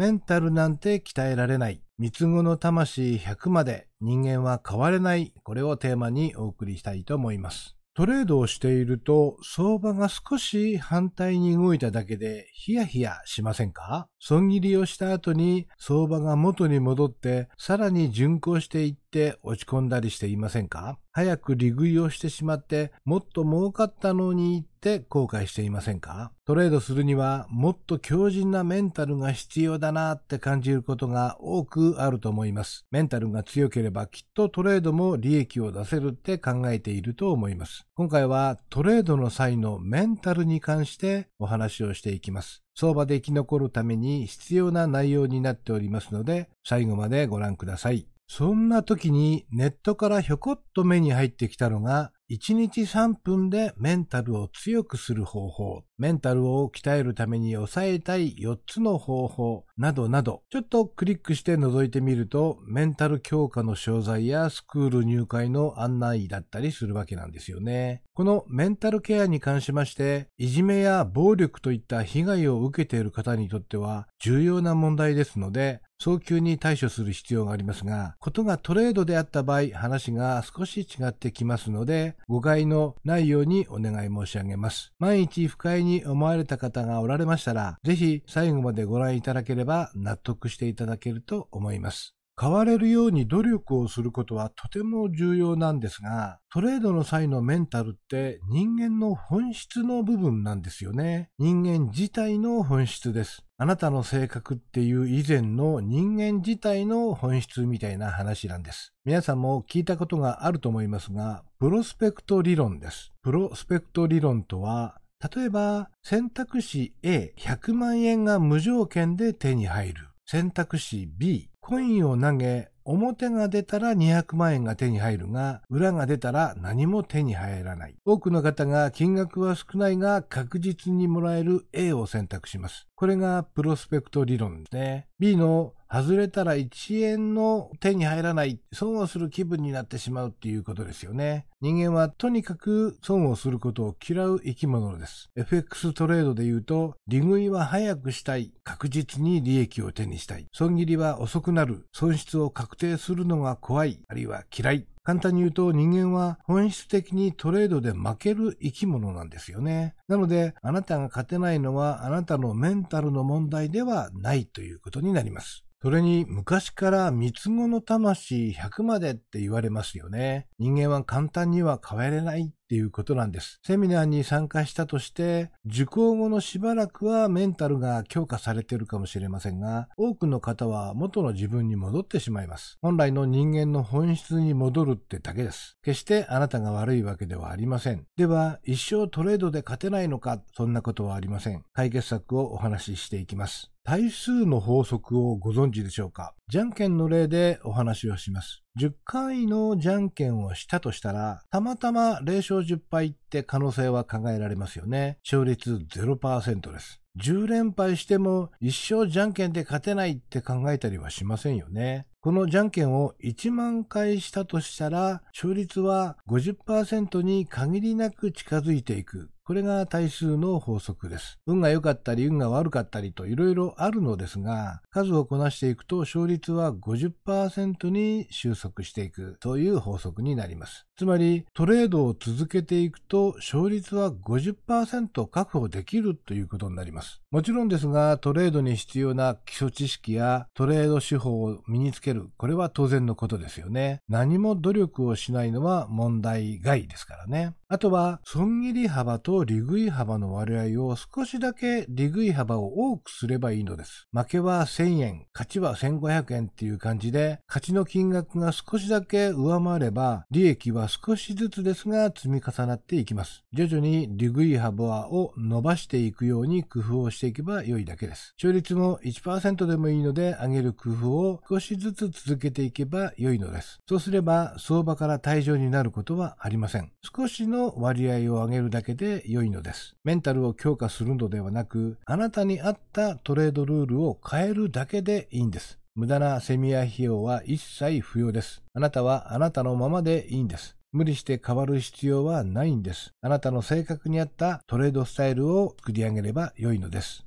メンタルなんて鍛えられない。三つ子の魂100まで人間は変われない。これをテーマにお送りしたいと思います。トレードをしていると相場が少し反対に動いただけでヒヤヒヤしませんか？損切りをした後に相場が元に戻ってさらに巡航していって落ち込んだりしていませんか？早く利食いをしてしまってもっと儲かったのにって後悔していませんか？トレードするにはもっと強靭なメンタルが必要だなって感じることが多くあると思います。メンタルが強ければきっとトレードも利益を出せるって考えていると思います。今回はトレードの際のメンタルに関してお話をしていきます。相場で生き残るために必要な内容になっておりますので、最後までご覧ください。そんな時にネットからひょこっと目に入ってきたのが、1日3分でメンタルを強くする方法、メンタルを鍛えるために抑えたい4つの方法、などなど、ちょっとクリックして覗いてみると、メンタル強化の商材やスクール入会の案内だったりするわけなんですよね。このメンタルケアに関しまして、いじめや暴力といった被害を受けている方にとっては重要な問題ですので、早急に対処する必要がありますが、ことがトレードであった場合、話が少し違ってきますので、誤解のないようにお願い申し上げます。万一不快に思われた方がおられましたら、ぜひ最後までご覧いただければ納得していただけると思います。変われるように努力をすることはとても重要なんですが、トレードの際のメンタルって人間の本質の部分なんですよね。人間自体の本質です。あなたの性格っていう以前の人間自体の本質みたいな話なんです。皆さんも聞いたことがあると思いますが、プロスペクト理論です。プロスペクト理論とは、例えば選択肢 A100 万円が無条件で手に入る。選択肢 B コインを投げ、表が出たら200万円が手に入るが、裏が出たら何も手に入らない。多くの方が金額は少ないが確実にもらえる A を選択します。これがプロスペクト理論ですね。B の外れたら1円の手に入らない、損をする気分になってしまうっていうことですよね。人間はとにかく損をすることを嫌う生き物です。FX トレードで言うと、利食いは早くしたい、確実に利益を手にしたい。損切りは遅くなる、損失を確定するのが怖い、あるいは嫌い。簡単に言うと人間は本質的にトレードで負ける生き物なんですよね。なので、あなたが勝てないのはあなたのメンタルの問題ではないということになります。それに昔から三つ子の魂100までって言われますよね。人間は簡単には変えれないていうことなんです。セミナーに参加したとして、受講後のしばらくはメンタルが強化されているかもしれませんが、多くの方は元の自分に戻ってしまいます。本来の人間の本質に戻るってだけです。決してあなたが悪いわけではありません。では、一生トレードで勝てないのか、そんなことはありません。解決策をお話ししていきます。対数の法則をご存知でしょうか？じゃんけんの例でお話をします。10回のじゃんけんをしたとしたら、たまたま0勝10敗って可能性は考えられますよね。勝率0%です。10連敗しても一生じゃんけんで勝てないって考えたりはしませんよね。このじゃんけんを1万回したとしたら、勝率は50%に限りなく近づいていく。これが対数の法則です。運が良かったり運が悪かったりと色々あるのですが、数をこなしていくと勝率率は50%に収束していくという法則になります。つまりトレードを続けていくと勝率は50%確保できるということになります。もちろんですが、トレードに必要な基礎知識やトレード手法を身につける。これは当然のことですよね。何も努力をしないのは問題外ですからね。あとは、損切り幅と利食い幅の割合を少しだけ利食い幅を多くすればいいのです。負けは1000円、勝ちは1500円っていう感じで、勝ちの金額が少しだけ上回れば、利益は少しずつですが積み重なっていきます。徐々に利食い幅を伸ばしていくように工夫をしていけば良いだけです。勝率も1%でもいいので上げる工夫を少しずつ続けていけば良いのです。そうすれば相場から退場になることはありません。少しのの割合を上げるだけで良いのです。メンタルを強化するのではなく、あなたに合ったトレードルールを変えるだけでいいんです。無駄なセミア費用は一切不要です。あなたはあなたのままでいいんです。無理して変わる必要はないんです。あなたの性格に合ったトレードスタイルを作り上げれば良いのです。